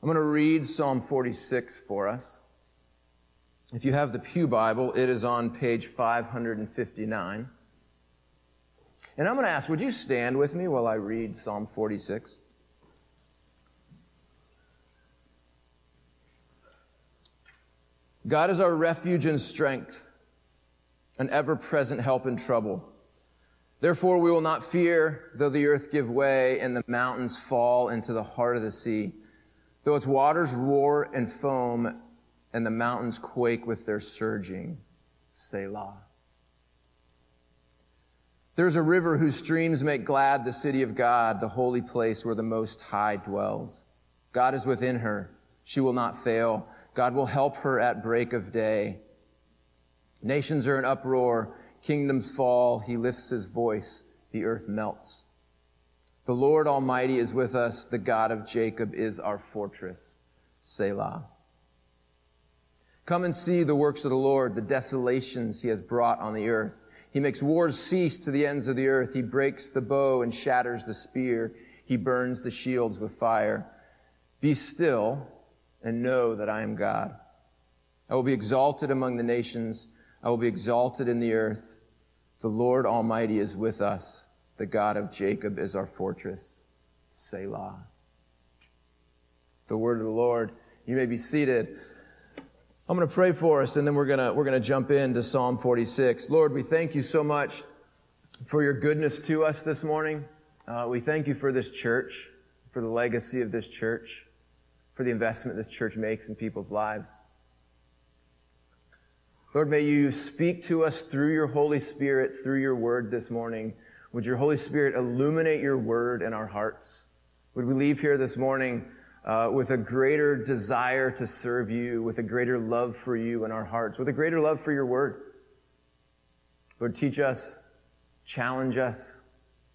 I'm going to read Psalm 46 for us. If you have the Pew Bible, it is on page 559. And I'm going to ask, would you stand with me while I read Psalm 46? God is our refuge and strength, an ever present help in trouble. Therefore, we will not fear, though the earth give way and the mountains fall into the heart of the sea though its waters roar and foam and the mountains quake with their surging. Selah. There's a river whose streams make glad the city of God, the holy place where the Most High dwells. God is within her. She will not fail. God will help her at break of day. Nations are in uproar. Kingdoms fall. He lifts his voice. The earth melts. The Lord Almighty is with us. The God of Jacob is our fortress. Selah. Come and see the works of the Lord, the desolations he has brought on the earth. He makes wars cease to the ends of the earth. He breaks the bow and shatters the spear. He burns the shields with fire. Be still and know that I am God. I will be exalted among the nations. I will be exalted in the earth. The Lord Almighty is with us. The God of Jacob is our fortress. Selah. The word of the Lord. You may be seated. I'm going to pray for us and then we're going to, we're going to jump into Psalm 46. Lord, we thank you so much for your goodness to us this morning. Uh, we thank you for this church, for the legacy of this church, for the investment this church makes in people's lives. Lord, may you speak to us through your Holy Spirit, through your word this morning. Would your Holy Spirit illuminate your word in our hearts? Would we leave here this morning uh, with a greater desire to serve you, with a greater love for you in our hearts, with a greater love for your word? Lord, teach us, challenge us,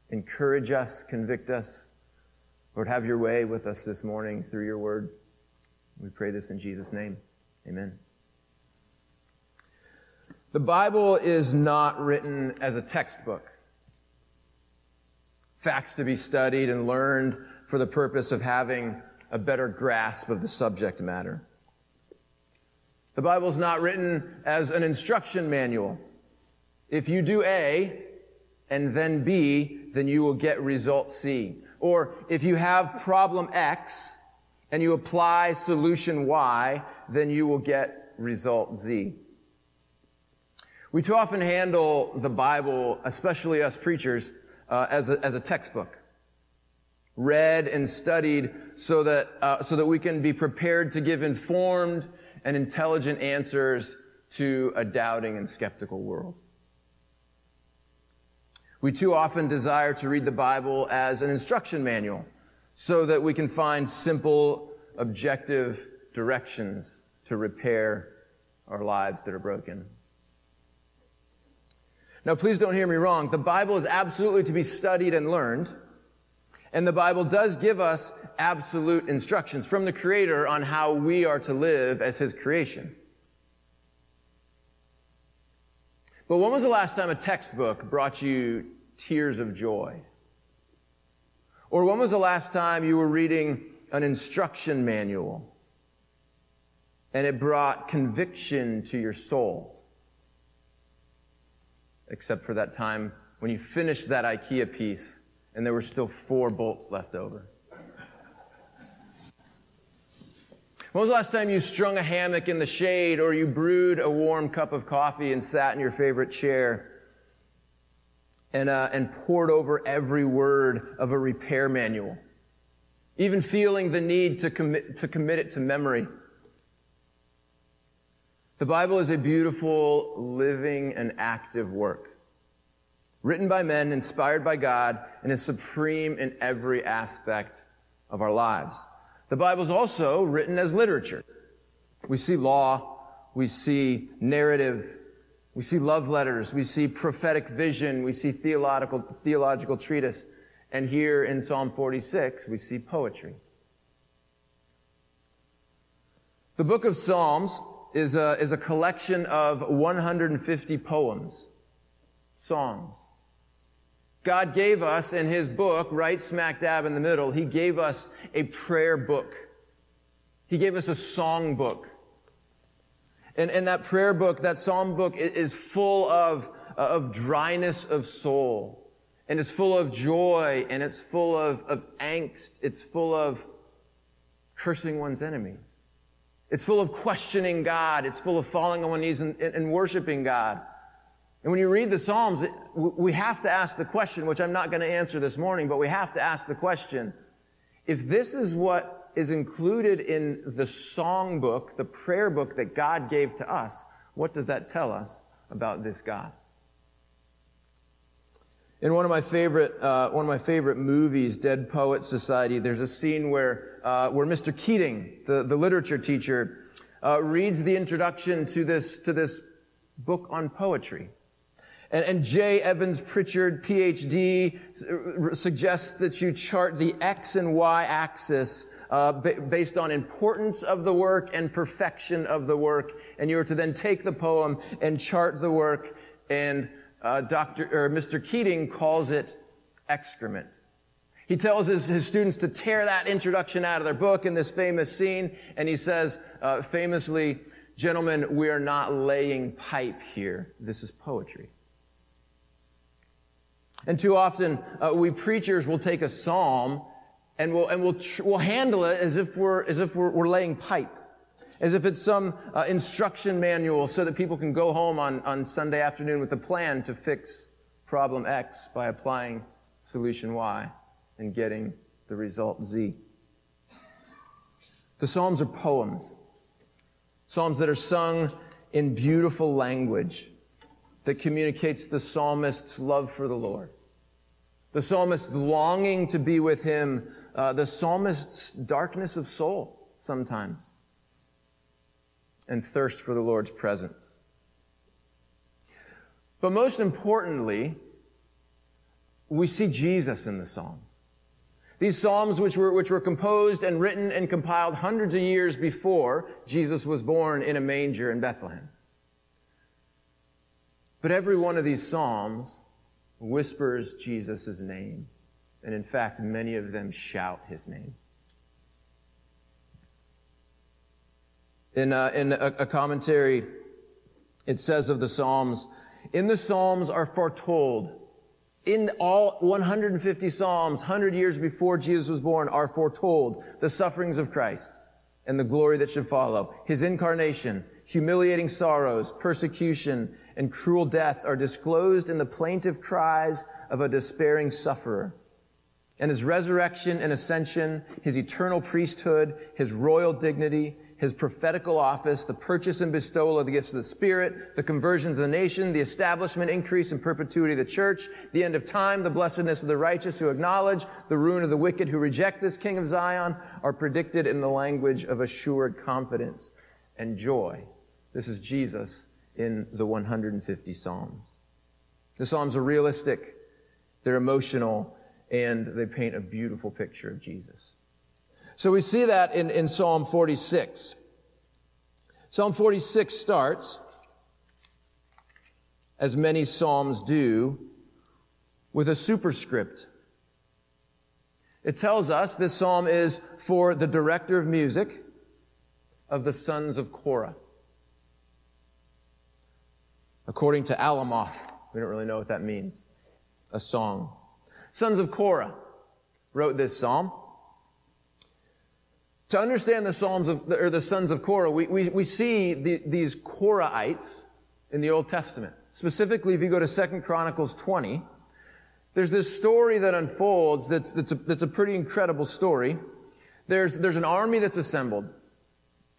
encourage us, convict us. Lord, have your way with us this morning through your word. We pray this in Jesus' name. Amen. The Bible is not written as a textbook facts to be studied and learned for the purpose of having a better grasp of the subject matter. The Bible is not written as an instruction manual. If you do A and then B, then you will get result C. Or if you have problem X and you apply solution Y, then you will get result Z. We too often handle the Bible, especially us preachers, uh, as, a, as a textbook. Read and studied so that, uh, so that we can be prepared to give informed and intelligent answers to a doubting and skeptical world. We too often desire to read the Bible as an instruction manual so that we can find simple, objective directions to repair our lives that are broken. Now, please don't hear me wrong. The Bible is absolutely to be studied and learned. And the Bible does give us absolute instructions from the Creator on how we are to live as His creation. But when was the last time a textbook brought you tears of joy? Or when was the last time you were reading an instruction manual and it brought conviction to your soul? Except for that time when you finished that IKEA piece and there were still four bolts left over. When was the last time you strung a hammock in the shade or you brewed a warm cup of coffee and sat in your favorite chair and, uh, and pored over every word of a repair manual? Even feeling the need to commit, to commit it to memory. The Bible is a beautiful, living, and active work. Written by men, inspired by God, and is supreme in every aspect of our lives. The Bible is also written as literature. We see law, we see narrative, we see love letters, we see prophetic vision, we see theological, theological treatise. And here in Psalm 46, we see poetry. The book of Psalms is a, is a collection of 150 poems, songs. God gave us in his book, right smack dab in the middle, he gave us a prayer book. He gave us a song book. And, and that prayer book, that psalm book is full of, uh, of dryness of soul. And it's full of joy and it's full of, of angst. It's full of cursing one's enemies. It's full of questioning God. It's full of falling on one knees and, and worshiping God. And when you read the Psalms, we have to ask the question, which I'm not going to answer this morning, but we have to ask the question, if this is what is included in the song book, the prayer book that God gave to us, what does that tell us about this God? In one of my favorite, uh, one of my favorite movies, Dead Poets Society, there's a scene where, uh, where Mr. Keating, the, the literature teacher, uh, reads the introduction to this, to this book on poetry. And, and J. Evans Pritchard, PhD, suggests that you chart the X and Y axis uh, based on importance of the work and perfection of the work. And you are to then take the poem and chart the work. And uh, Dr. or Mr. Keating calls it excrement. He tells his, his students to tear that introduction out of their book in this famous scene. And he says, uh, famously, gentlemen, we are not laying pipe here. This is poetry. And too often, uh, we preachers will take a psalm and we'll, and we'll, tr- we'll handle it as if we're, as if we're, we're laying pipe. As if it's some uh, instruction manual so that people can go home on, on Sunday afternoon with a plan to fix problem X by applying solution Y and getting the result Z. The Psalms are poems. Psalms that are sung in beautiful language that communicates the psalmist's love for the Lord. The psalmist's longing to be with him, uh, the psalmist's darkness of soul sometimes, and thirst for the Lord's presence. But most importantly, we see Jesus in the Psalms. These Psalms, which were, which were composed and written and compiled hundreds of years before Jesus was born in a manger in Bethlehem. But every one of these Psalms whispers Jesus' name. And in fact, many of them shout his name. In, uh, in a, a commentary, it says of the Psalms, in the Psalms are foretold, in all 150 Psalms, 100 years before Jesus was born, are foretold the sufferings of Christ and the glory that should follow, his incarnation, humiliating sorrows, persecution, and cruel death are disclosed in the plaintive cries of a despairing sufferer. And his resurrection and ascension, his eternal priesthood, his royal dignity, his prophetical office, the purchase and bestowal of the gifts of the Spirit, the conversion of the nation, the establishment, increase, and perpetuity of the church, the end of time, the blessedness of the righteous who acknowledge, the ruin of the wicked who reject this King of Zion, are predicted in the language of assured confidence and joy. This is Jesus in the 150 Psalms. The Psalms are realistic, they're emotional, and they paint a beautiful picture of Jesus. So we see that in, in Psalm 46. Psalm 46 starts, as many Psalms do, with a superscript. It tells us this psalm is for the director of music of the sons of Korah according to Alamoth. We don't really know what that means. A song. Sons of Korah wrote this psalm. To understand the Psalms of, or the sons of Korah, we, we, we see the, these Korahites in the Old Testament. Specifically, if you go to 2 Chronicles 20, there's this story that unfolds that's, that's, a, that's a pretty incredible story. There's, there's an army that's assembled,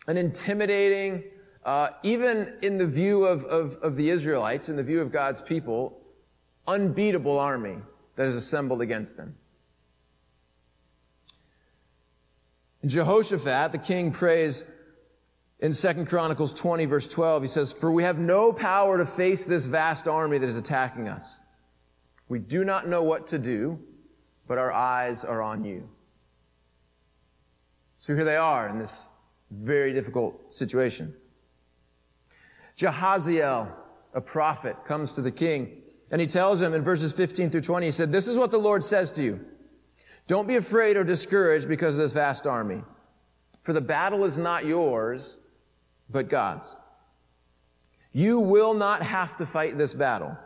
an intimidating, uh, even in the view of, of, of the Israelites, in the view of God's people, unbeatable army that is assembled against them. Jehoshaphat, the king, prays, In 2 Chronicles 20 verse 12, he says, For we have no power to face this vast army that is attacking us. We do not know what to do, but our eyes are on you. So here they are in this very difficult situation. Jahaziel, a prophet, comes to the king and he tells him in verses 15 through 20, he said, This is what the Lord says to you. Don't be afraid or discouraged because of this vast army. For the battle is not yours, but God's. You will not have to fight this battle.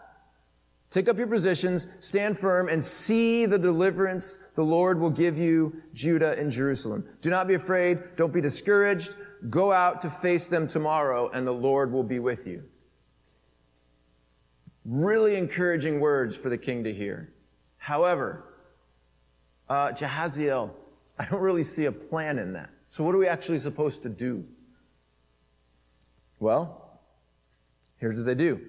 Take up your positions, stand firm, and see the deliverance the Lord will give you, Judah and Jerusalem. Do not be afraid. Don't be discouraged. Go out to face them tomorrow, and the Lord will be with you. Really encouraging words for the king to hear. However, uh, Jahaziel, I don't really see a plan in that. So, what are we actually supposed to do? Well, here's what they do.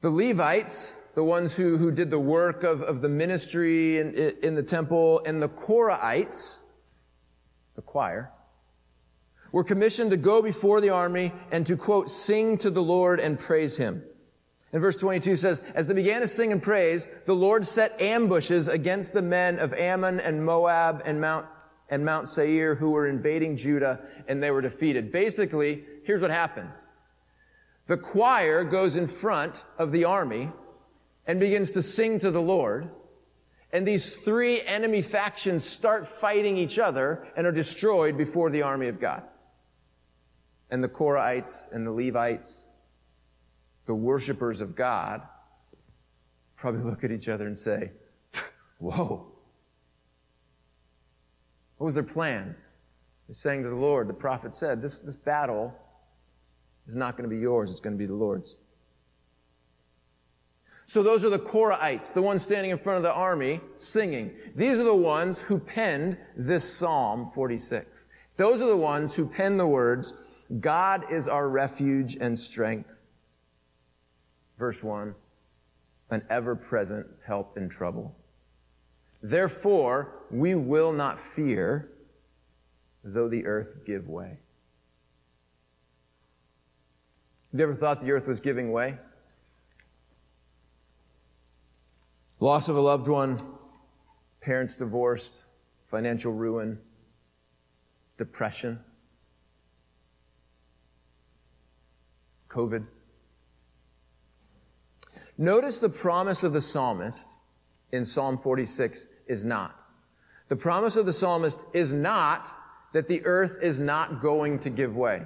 The Levites, the ones who, who did the work of, of the ministry in, in the temple, and the Korahites, the choir, were commissioned to go before the army and to, quote, sing to the Lord and praise him. And verse 22 says, As they began to sing and praise, the Lord set ambushes against the men of Ammon and Moab and Mount, and Mount Seir who were invading Judah, and they were defeated. Basically, here's what happens. The choir goes in front of the army and begins to sing to the Lord. And these three enemy factions start fighting each other and are destroyed before the army of God. And the Korahites and the Levites the worshipers of God probably look at each other and say, Whoa. What was their plan? They're saying to the Lord, the prophet said, This, this battle is not going to be yours, it's going to be the Lord's. So those are the Korahites, the ones standing in front of the army singing. These are the ones who penned this Psalm 46. Those are the ones who penned the words, God is our refuge and strength verse 1, an ever present help in trouble. Therefore, we will not fear, though the earth give way. Have you ever thought the earth was giving way? Loss of a loved one, parents divorced, financial ruin, depression, COVID. Notice the promise of the psalmist in Psalm 46 is not. The promise of the psalmist is not that the earth is not going to give way.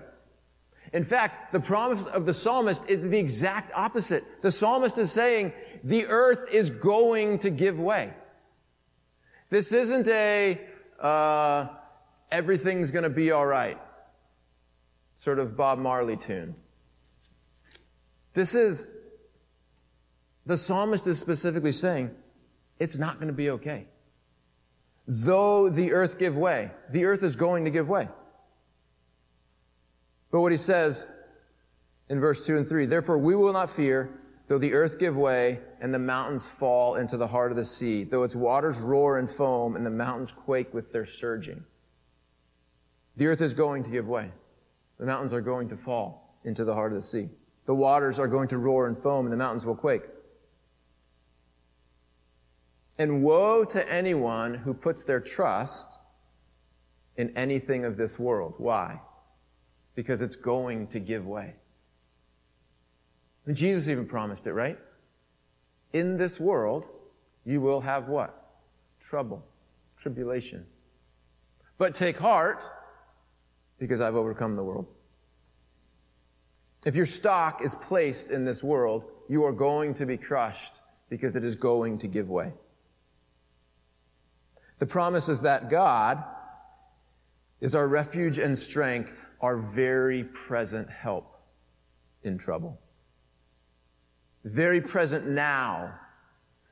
In fact, the promise of the psalmist is the exact opposite. The psalmist is saying the earth is going to give way. This isn't a uh, everything's going to be all right sort of Bob Marley tune. This is the psalmist is specifically saying, it's not going to be okay. Though the earth give way, the earth is going to give way. But what he says in verse 2 and 3, therefore we will not fear, though the earth give way and the mountains fall into the heart of the sea, though its waters roar and foam and the mountains quake with their surging. The earth is going to give way. The mountains are going to fall into the heart of the sea. The waters are going to roar and foam and the mountains will quake. And woe to anyone who puts their trust in anything of this world. Why? Because it's going to give way. And Jesus even promised it, right? In this world, you will have what? Trouble, tribulation. But take heart, because I've overcome the world. If your stock is placed in this world, you are going to be crushed because it is going to give way. The promise is that God is our refuge and strength, our very present help in trouble. Very present now.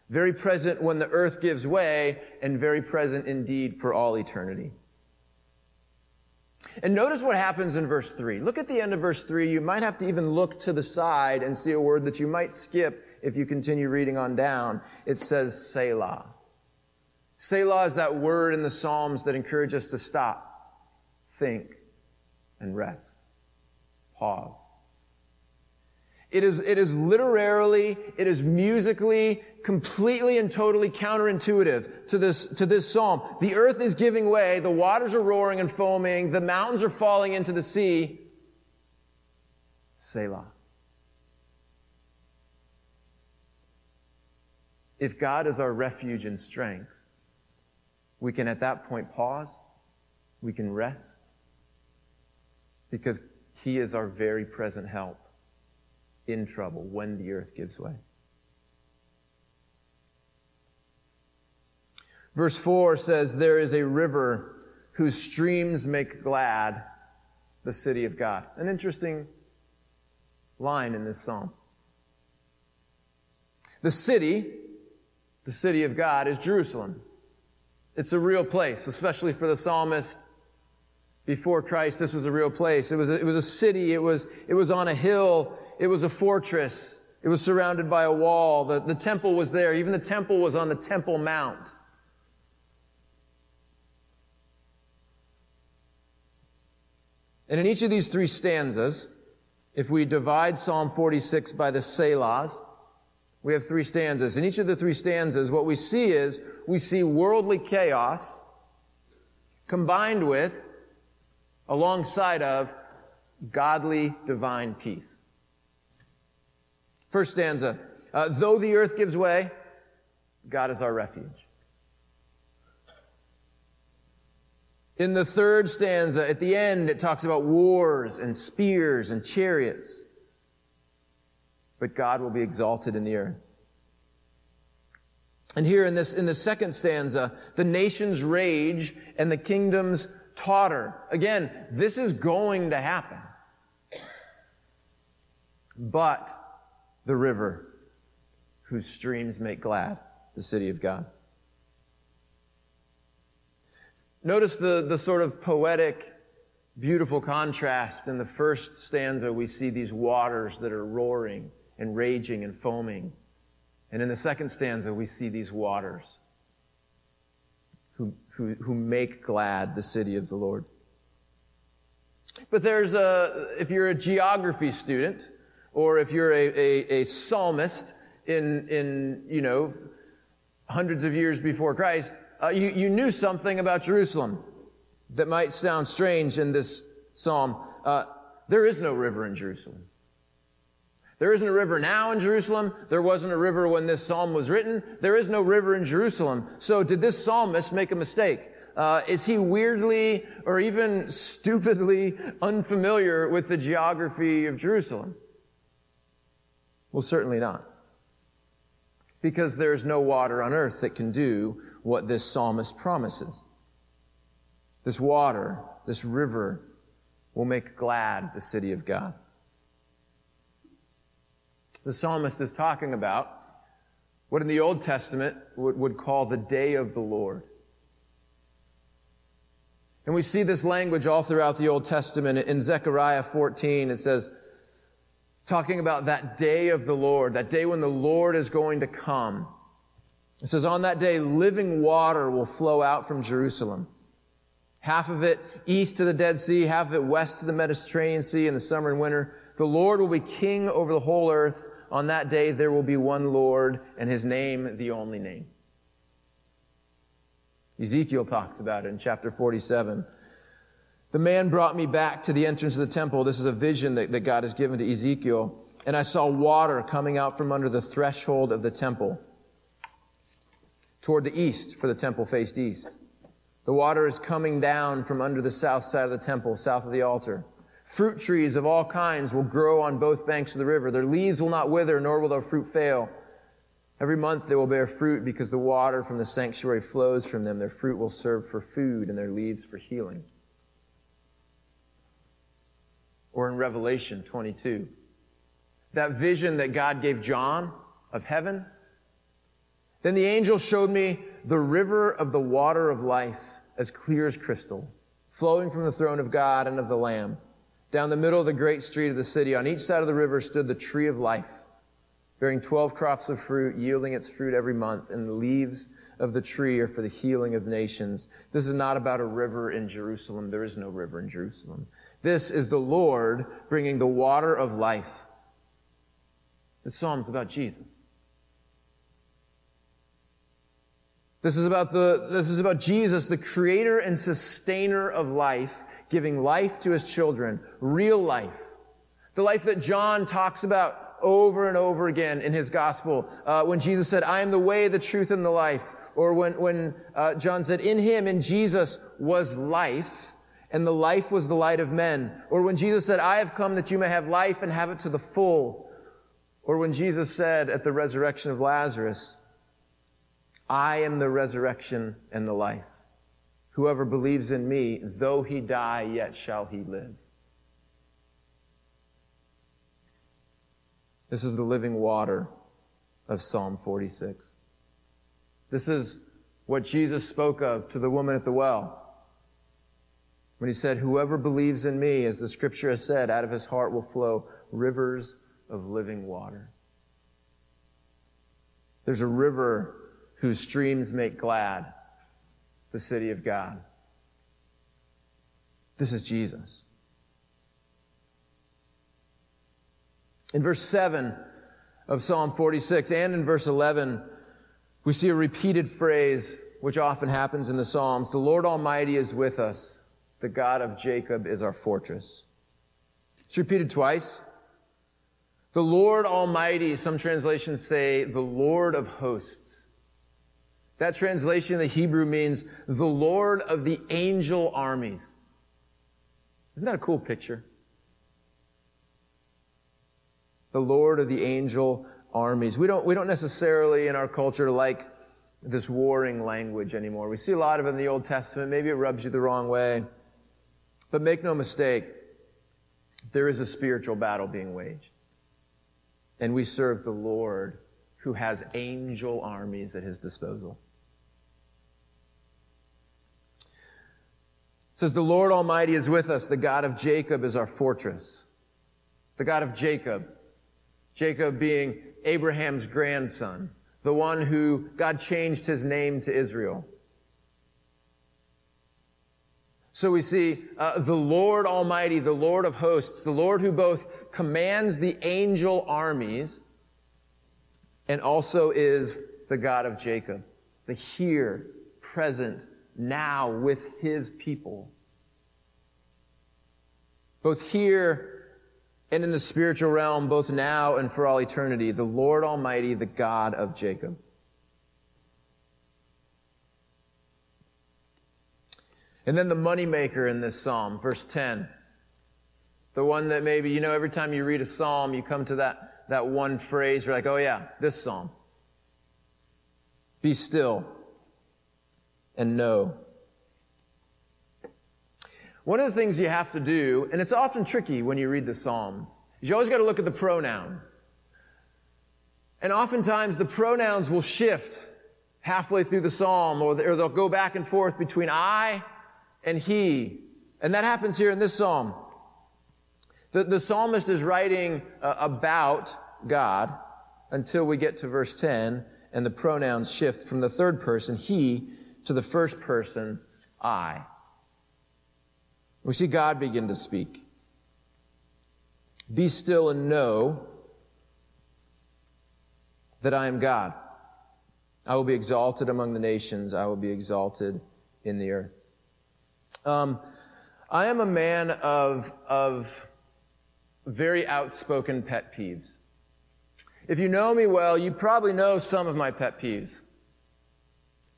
Very present when the earth gives way, and very present indeed for all eternity. And notice what happens in verse 3. Look at the end of verse 3. You might have to even look to the side and see a word that you might skip if you continue reading on down. It says Selah. Selah is that word in the Psalms that encourages us to stop, think, and rest. pause. It is, it is literarily, it is musically, completely and totally counterintuitive to this, to this psalm. The earth is giving way, the waters are roaring and foaming, the mountains are falling into the sea. Selah. If God is our refuge and strength, we can at that point pause, we can rest, because He is our very present help in trouble when the earth gives way. Verse 4 says, There is a river whose streams make glad the city of God. An interesting line in this psalm. The city, the city of God, is Jerusalem. It's a real place, especially for the psalmist before Christ, this was a real place. It was a, it was a city. It was, it was on a hill. It was a fortress. It was surrounded by a wall. The, the temple was there. Even the temple was on the Temple Mount. And in each of these three stanzas, if we divide Psalm 46 by the Selahs, we have three stanzas. In each of the three stanzas, what we see is we see worldly chaos combined with alongside of godly divine peace. First stanza, uh, though the earth gives way, God is our refuge. In the third stanza, at the end, it talks about wars and spears and chariots. But God will be exalted in the earth. And here in this, in the second stanza, the nations rage and the kingdoms totter. Again, this is going to happen. But the river whose streams make glad the city of God. Notice the, the sort of poetic, beautiful contrast. In the first stanza, we see these waters that are roaring and raging and foaming. And in the second stanza, we see these waters who, who, who make glad the city of the Lord. But there's a, if you're a geography student, or if you're a, a, a psalmist in, in, you know, hundreds of years before Christ, uh, you, you knew something about Jerusalem that might sound strange in this psalm. Uh, there is no river in Jerusalem. There isn't a river now in Jerusalem. There wasn't a river when this psalm was written. There is no river in Jerusalem. So did this psalmist make a mistake? Uh, is he weirdly or even stupidly unfamiliar with the geography of Jerusalem? Well, certainly not. Because there's no water on earth that can do what this psalmist promises. This water, this river, will make glad the city of God the psalmist is talking about what in the Old Testament would, would call the day of the Lord. And we see this language all throughout the Old Testament. In Zechariah 14, it says, talking about that day of the Lord, that day when the Lord is going to come. It says, on that day, living water will flow out from Jerusalem. Half of it east to the Dead Sea, half of it west to the Mediterranean Sea in the summer and winter. The Lord will be king over the whole earth. On that day, there will be one Lord, and his name the only name. Ezekiel talks about it in chapter 47. The man brought me back to the entrance of the temple. This is a vision that, that God has given to Ezekiel. And I saw water coming out from under the threshold of the temple toward the east, for the temple faced east. The water is coming down from under the south side of the temple, south of the altar. Fruit trees of all kinds will grow on both banks of the river. Their leaves will not wither, nor will their fruit fail. Every month they will bear fruit because the water from the sanctuary flows from them. Their fruit will serve for food and their leaves for healing. Or in Revelation 22, that vision that God gave John of heaven. Then the angel showed me the river of the water of life as clear as crystal, flowing from the throne of God and of the Lamb. Down the middle of the great street of the city, on each side of the river, stood the tree of life, bearing 12 crops of fruit, yielding its fruit every month, and the leaves of the tree are for the healing of nations. This is not about a river in Jerusalem. There is no river in Jerusalem. This is the Lord bringing the water of life. The psalm's about Jesus. This is about the, this is about Jesus, the creator and sustainer of life, giving life to his children, real life. The life that John talks about over and over again in his gospel. Uh, when Jesus said, I am the way, the truth, and the life. Or when, when uh, John said, in him, in Jesus, was life, and the life was the light of men. Or when Jesus said, I have come that you may have life and have it to the full. Or when Jesus said at the resurrection of Lazarus, I am the resurrection and the life. Whoever believes in me, though he die, yet shall he live. This is the living water of Psalm 46. This is what Jesus spoke of to the woman at the well. When he said, Whoever believes in me, as the scripture has said, out of his heart will flow rivers of living water. There's a river whose streams make glad the city of God. This is Jesus. In verse 7 of Psalm 46 and in verse 11, we see a repeated phrase which often happens in the Psalms The Lord Almighty is with us, the God of Jacob is our fortress. It's repeated twice. The Lord Almighty, some translations say the Lord of hosts. That translation in the Hebrew means the Lord of the angel armies. Isn't that a cool picture? The Lord of the angel armies. We don't, we don't necessarily in our culture like this warring language anymore. We see a lot of it in the Old Testament. Maybe it rubs you the wrong way. But make no mistake, there is a spiritual battle being waged. And we serve the Lord who has angel armies at his disposal. Says, The Lord Almighty is with us. The God of Jacob is our fortress. The God of Jacob. Jacob being Abraham's grandson, the one who God changed his name to Israel. So we see uh, the Lord Almighty, the Lord of hosts, the Lord who both commands the angel armies and also is the God of Jacob, the here, present, now with his people. Both here and in the spiritual realm, both now and for all eternity, the Lord Almighty, the God of Jacob. And then the moneymaker in this psalm, verse 10. The one that maybe, you know, every time you read a psalm, you come to that, that one phrase, you're like, oh yeah, this psalm. Be still and know. One of the things you have to do, and it's often tricky when you read the Psalms, is you always got to look at the pronouns. And oftentimes the pronouns will shift halfway through the psalm, or, they'll go back and forth between I and he. And that happens here in this psalm. The, the psalmist is writing uh, about God until we get to verse 10, and the pronouns shift from the third person, he, to the first person, I. We see God begin to speak. Be still and know that I am God. I will be exalted among the nations. I will be exalted in the earth. Um, I am a man of, of very outspoken pet peeves. If you know me well, you probably know some of my pet peeves.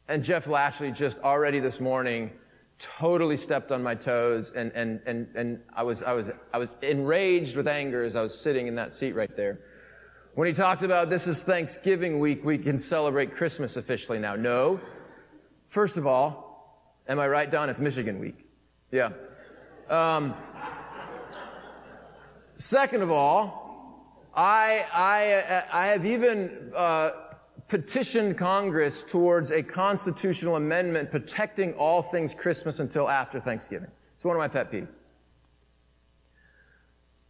And Jeff Lashley just already this morning totally stepped on my toes and, and, and, and I was, I was, I was enraged with anger as I was sitting in that seat right there. When he talked about this is Thanksgiving week, we can celebrate Christmas officially now. No. First of all, am I right, Don? It's Michigan week. Yeah. Um, second of all, I, I, I have even uh, petitioned Congress towards a constitutional amendment protecting all things Christmas until after Thanksgiving. It's one of my pet peeves.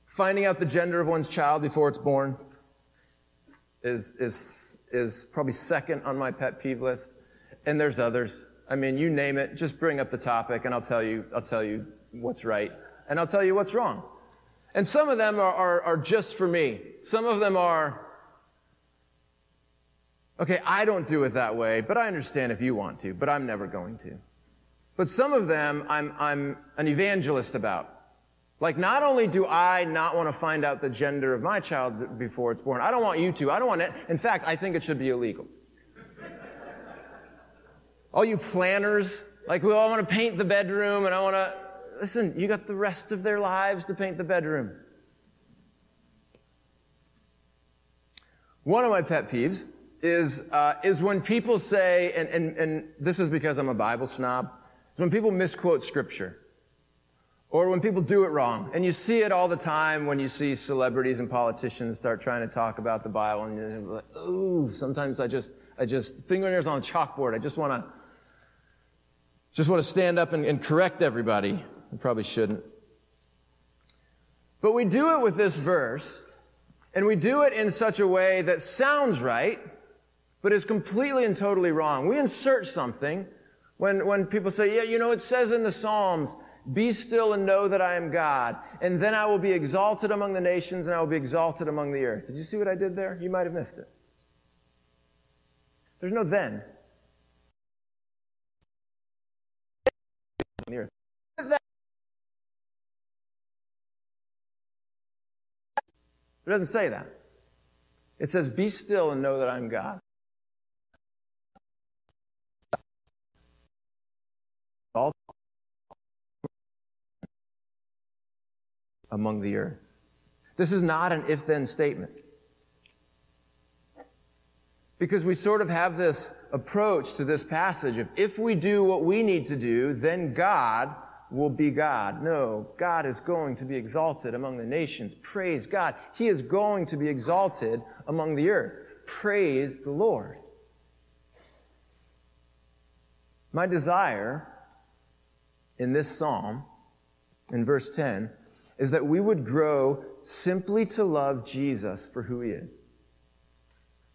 Finding out the gender of one's child before it's born is, is, is probably second on my pet peeve list. And there's others. I mean, you name it, just bring up the topic and I'll tell you, I'll tell you what's right and I'll tell you what's wrong. And some of them are, are, are just for me. Some of them are, okay, I don't do it that way, but I understand if you want to, but I'm never going to. But some of them I'm, I'm an evangelist about. Like, not only do I not want to find out the gender of my child before it's born, I don't want you to. I don't want it. In fact, I think it should be illegal. All you planners, like, we all want to paint the bedroom and I want to, listen, you got the rest of their lives to paint the bedroom. One of my pet peeves is, uh, is when people say, and, and, and this is because I'm a Bible snob, is when people misquote scripture. Or when people do it wrong. And you see it all the time when you see celebrities and politicians start trying to talk about the Bible and you're like, ooh, sometimes I just, I just, fingernails on a chalkboard. I just want to, just want to stand up and, and correct everybody. I probably shouldn't. But we do it with this verse, and we do it in such a way that sounds right, but is completely and totally wrong. We insert something when, when people say, yeah, you know, it says in the Psalms, be still and know that I am God. And then I will be exalted among the nations and I will be exalted among the earth. Did you see what I did there? You might have missed it. There's no then. The earth. It doesn't say that. It says, Be still and know that I'm God. Among the earth. This is not an if then statement. Because we sort of have this approach to this passage of if we do what we need to do, then God will be God. No, God is going to be exalted among the nations. Praise God. He is going to be exalted among the earth. Praise the Lord. My desire in this psalm, in verse 10, is that we would grow simply to love Jesus for who he is,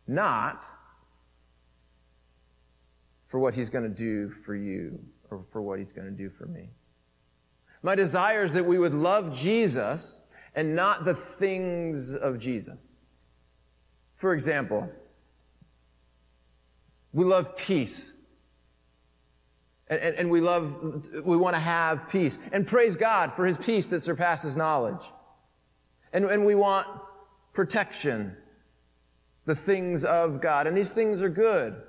not for what he's going to do for you or for what he's going to do for me. My desire is that we would love Jesus and not the things of Jesus. For example, we love peace. And, and, and, we love, we want to have peace. And praise God for his peace that surpasses knowledge. And, and we want protection, the things of God. And these things are good.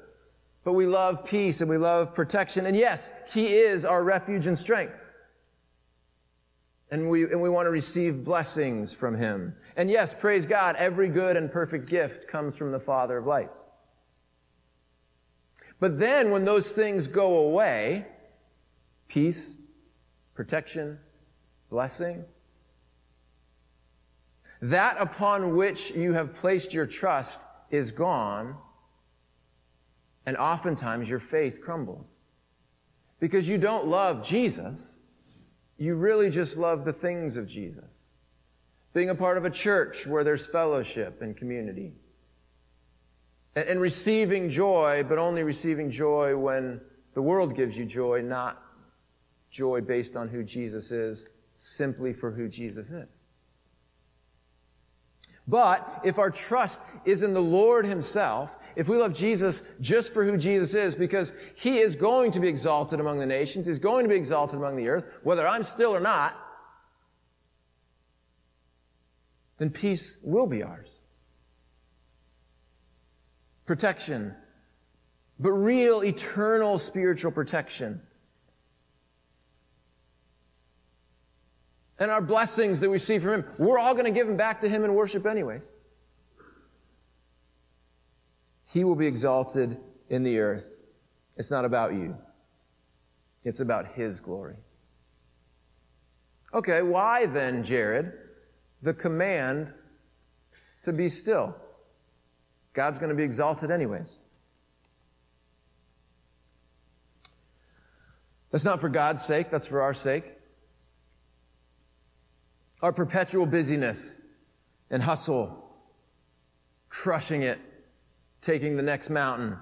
But we love peace and we love protection. And yes, he is our refuge and strength. And we, and we want to receive blessings from him. And yes, praise God, every good and perfect gift comes from the Father of lights. But then when those things go away, peace, protection, blessing, that upon which you have placed your trust is gone, and oftentimes your faith crumbles. Because you don't love Jesus, you really just love the things of Jesus. Being a part of a church where there's fellowship and community and receiving joy, but only receiving joy when the world gives you joy, not joy based on who Jesus is, simply for who Jesus is. But if our trust is in the Lord Himself, if we love Jesus just for who Jesus is, because He is going to be exalted among the nations, He's going to be exalted among the earth, whether I'm still or not, then peace will be ours protection, but real eternal spiritual protection. And our blessings that we see from Him, we're all going to give them back to Him in worship, anyways. He will be exalted in the earth. It's not about you, it's about His glory. Okay, why then, Jared, the command to be still? God's going to be exalted anyways. That's not for God's sake, that's for our sake. Our perpetual busyness and hustle, crushing it, taking the next mountain,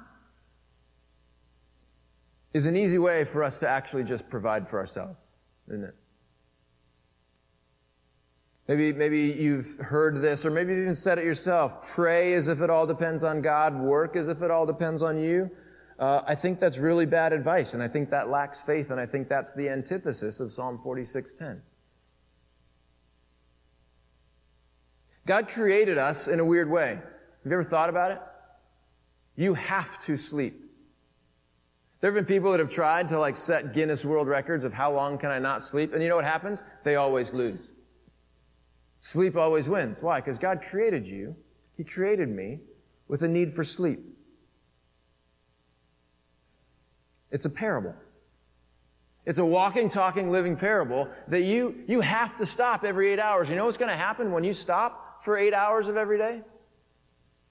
is an easy way for us to actually just provide for ourselves, isn't it? Maybe, maybe you've heard this, or maybe you even said it yourself. Pray as if it all depends on God, work as if it all depends on you. Uh, I think that's really bad advice, and I think that lacks faith, and I think that's the antithesis of Psalm 46:10. God created us in a weird way. Have you ever thought about it? You have to sleep. There have been people that have tried to like set Guinness World Records of how long can I not sleep, and you know what happens? They always lose. Sleep always wins. Why? Because God created you. He created me with a need for sleep. It's a parable. It's a walking, talking, living parable that you, you have to stop every eight hours. You know what's going to happen when you stop for eight hours of every day?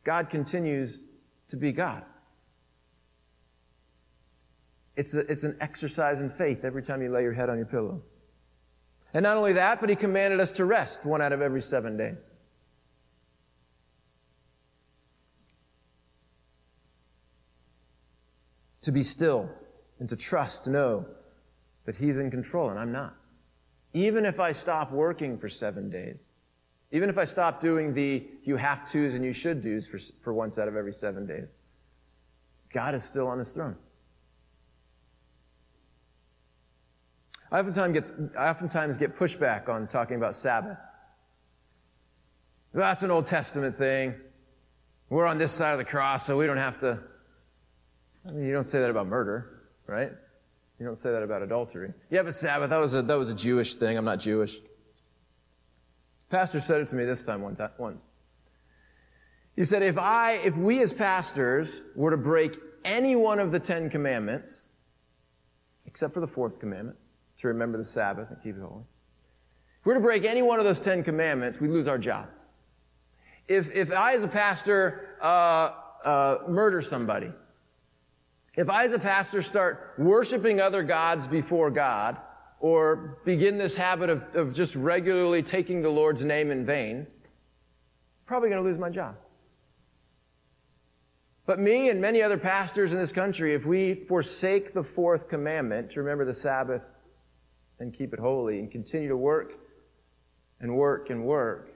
God continues to be God. It's, a, it's an exercise in faith every time you lay your head on your pillow. And not only that, but he commanded us to rest one out of every seven days. To be still and to trust, know that he's in control and I'm not. Even if I stop working for seven days, even if I stop doing the you have to's and you should do's for, for once out of every seven days, God is still on his throne. I oftentimes get, I oftentimes get pushback on talking about Sabbath. That's an Old Testament thing. We're on this side of the cross, so we don't have to. I mean, you don't say that about murder, right? You don't say that about adultery. Yeah, but Sabbath, that was a, that was a Jewish thing. I'm not Jewish. Pastor said it to me this time one time, once. He said, if I, if we as pastors were to break any one of the Ten Commandments, except for the fourth commandment, to remember the Sabbath and keep it holy. If we're to break any one of those Ten Commandments, we lose our job. If, if I, as a pastor, uh, uh, murder somebody, if I, as a pastor, start worshiping other gods before God, or begin this habit of, of just regularly taking the Lord's name in vain, I'm probably going to lose my job. But me and many other pastors in this country, if we forsake the fourth commandment to remember the Sabbath and keep it holy and continue to work and work and work.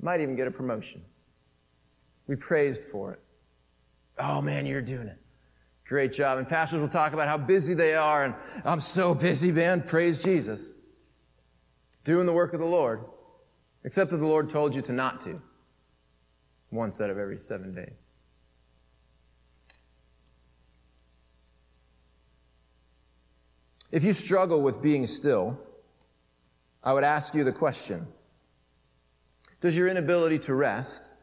Might even get a promotion. We praised for it. Oh man, you're doing it. Great job. And pastors will talk about how busy they are and I'm so busy, man. Praise Jesus. Doing the work of the Lord. Except that the Lord told you to not to. Once out of every seven days. If you struggle with being still, I would ask you the question Does your inability to rest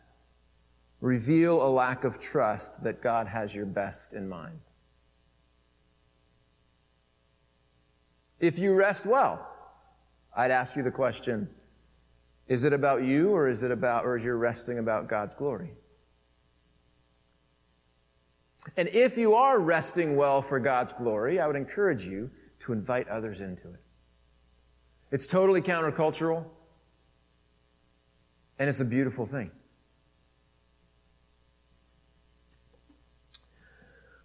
reveal a lack of trust that God has your best in mind? If you rest well, I'd ask you the question Is it about you or is it about, or is your resting about God's glory? And if you are resting well for God's glory, I would encourage you to invite others into it. It's totally countercultural, and it's a beautiful thing.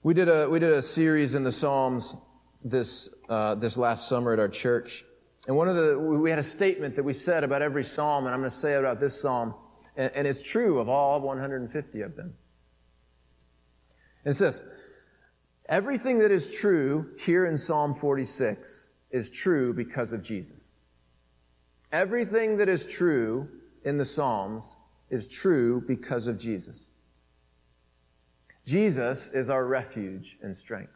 We did a, we did a series in the Psalms this, uh, this last summer at our church. And one of the, we had a statement that we said about every psalm, and I'm going to say about this psalm, and, and it's true of all 150 of them. It says, Everything that is true here in Psalm 46 is true because of Jesus. Everything that is true in the Psalms is true because of Jesus. Jesus is our refuge and strength.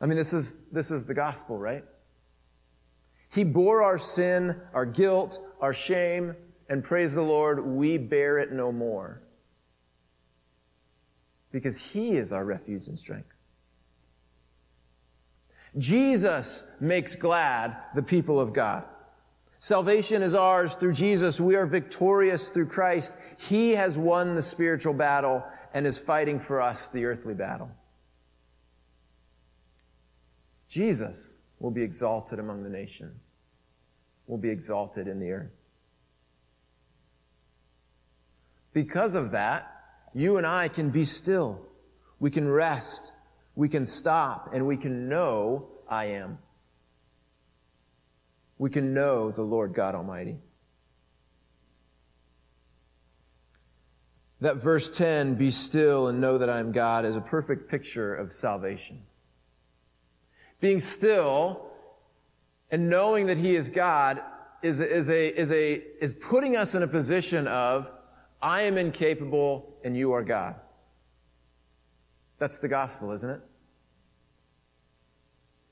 I mean, this is, this is the gospel, right? He bore our sin, our guilt, our shame, and praise the Lord, we bear it no more because he is our refuge and strength. Jesus makes glad the people of God. Salvation is ours through Jesus. We are victorious through Christ. He has won the spiritual battle and is fighting for us the earthly battle. Jesus will be exalted among the nations, will be exalted in the earth. Because of that, you and I can be still. We can rest we can stop and we can know I am. We can know the Lord God Almighty. That verse 10, be still and know that I am God, is a perfect picture of salvation. Being still and knowing that He is God is, is, a, is, a, is putting us in a position of, I am incapable and you are God. That's the gospel, isn't it?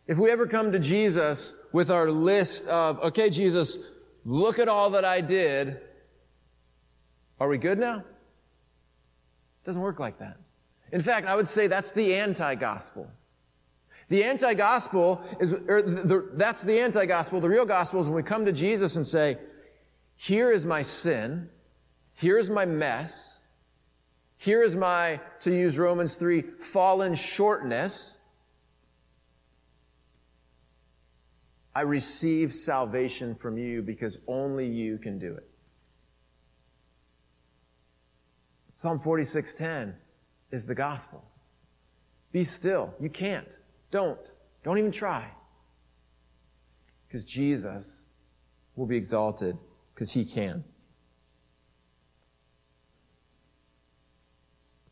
If we ever come to Jesus with our list of, okay, Jesus, look at all that I did, are we good now? It Doesn't work like that. In fact, I would say that's the anti-gospel. The anti-gospel is, or the, that's the anti-gospel. The real gospel is when we come to Jesus and say, here is my sin. Here is my mess. Here is my, to use Romans 3, fallen shortness. I receive salvation from you because only you can do it. Psalm 46:10 is the gospel. Be still. You can't. Don't. Don't even try. Because Jesus will be exalted because he can.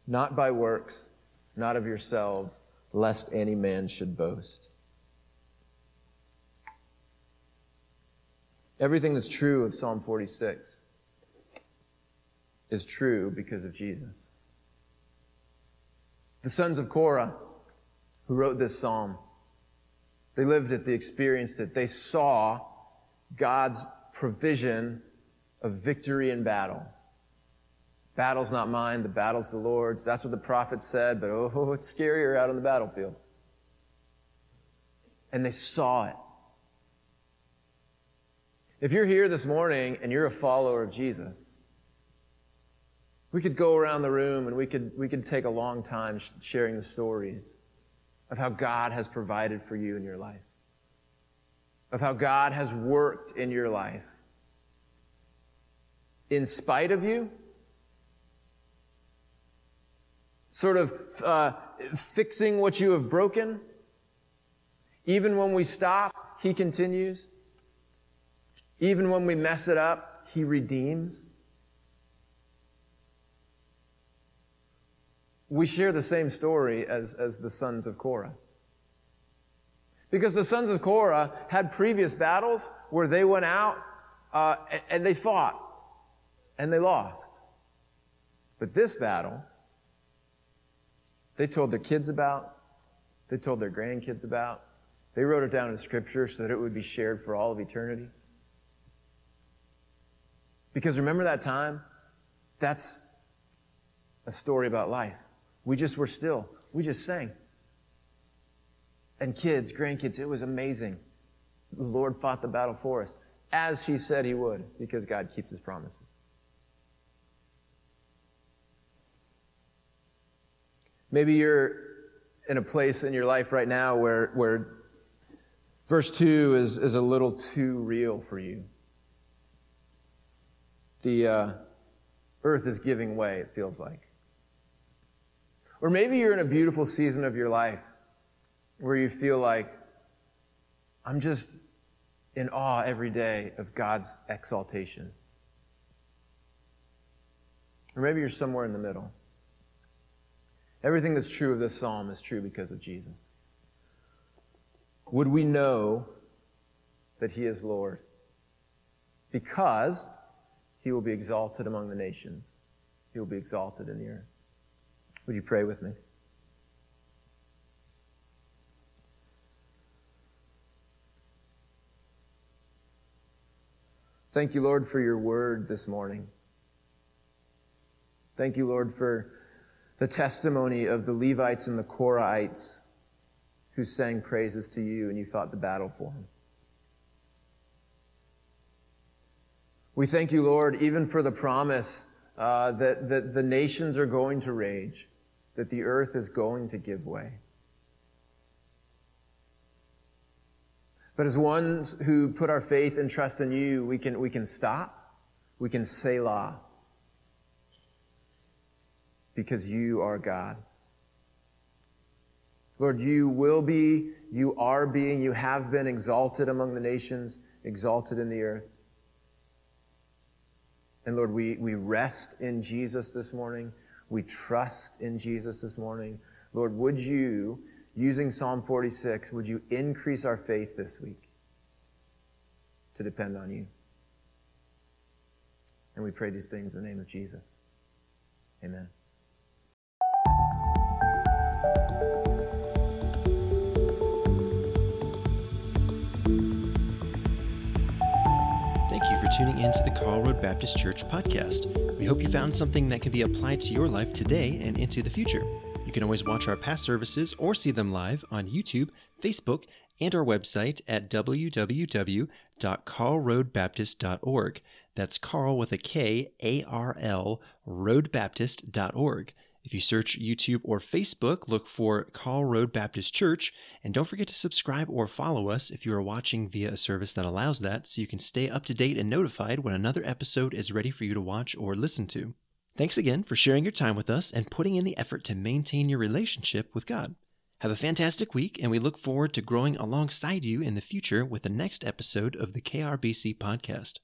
Not by works, not of yourselves, lest any man should boast. Everything that's true of Psalm 46 is true because of Jesus. The sons of Korah, who wrote this psalm, they lived it, they experienced it. They saw God's provision of victory in battle. Battle's not mine, the battle's the Lord's. That's what the prophet said, but oh, it's scarier out on the battlefield. And they saw it. If you're here this morning and you're a follower of Jesus, we could go around the room and we could, we could take a long time sharing the stories of how God has provided for you in your life, of how God has worked in your life. In spite of you, sort of uh, fixing what you have broken. Even when we stop, He continues. Even when we mess it up, He redeems. we share the same story as, as the sons of Korah. Because the sons of Korah had previous battles where they went out uh, and, and they fought and they lost. But this battle, they told their kids about, they told their grandkids about, they wrote it down in scripture so that it would be shared for all of eternity. Because remember that time? That's a story about life. We just were still. We just sang. And kids, grandkids, it was amazing. The Lord fought the battle for us, as He said He would, because God keeps His promises. Maybe you're in a place in your life right now where, where verse 2 is, is a little too real for you. The uh, earth is giving way, it feels like. Or maybe you're in a beautiful season of your life where you feel like, I'm just in awe every day of God's exaltation. Or maybe you're somewhere in the middle. Everything that's true of this psalm is true because of Jesus. Would we know that He is Lord? Because He will be exalted among the nations, He will be exalted in the earth. Would you pray with me? Thank you, Lord, for your word this morning. Thank you, Lord, for the testimony of the Levites and the Korahites who sang praises to you and you fought the battle for them. We thank you, Lord, even for the promise uh, that, that the nations are going to rage that the earth is going to give way. But as ones who put our faith and trust in you, we can, we can stop. We can say, Selah. Because you are God. Lord, you will be, you are being, you have been exalted among the nations, exalted in the earth. And Lord, we, we rest in Jesus this morning. We trust in Jesus this morning. Lord, would you, using Psalm 46, would you increase our faith this week to depend on you? And we pray these things in the name of Jesus. Amen. Thank you for tuning in to the Karl Road Baptist Church podcast. We hope you found something that can be applied to your life today and into the future. You can always watch our past services or see them live on YouTube, Facebook, and our website at www.karlroadbaptist.org. That's Karl with a K, A R L, roadbaptist.org. If you search YouTube or Facebook, look for Karl Road Baptist Church, and don't forget to subscribe or follow us if you are watching via a service that allows that so you can stay up to date and notified when another episode is ready for you to watch or listen to. Thanks again for sharing your time with us and putting in the effort to maintain your relationship with God. Have a fantastic week, and we look forward to growing alongside you in the future with the next episode of the KRBC podcast.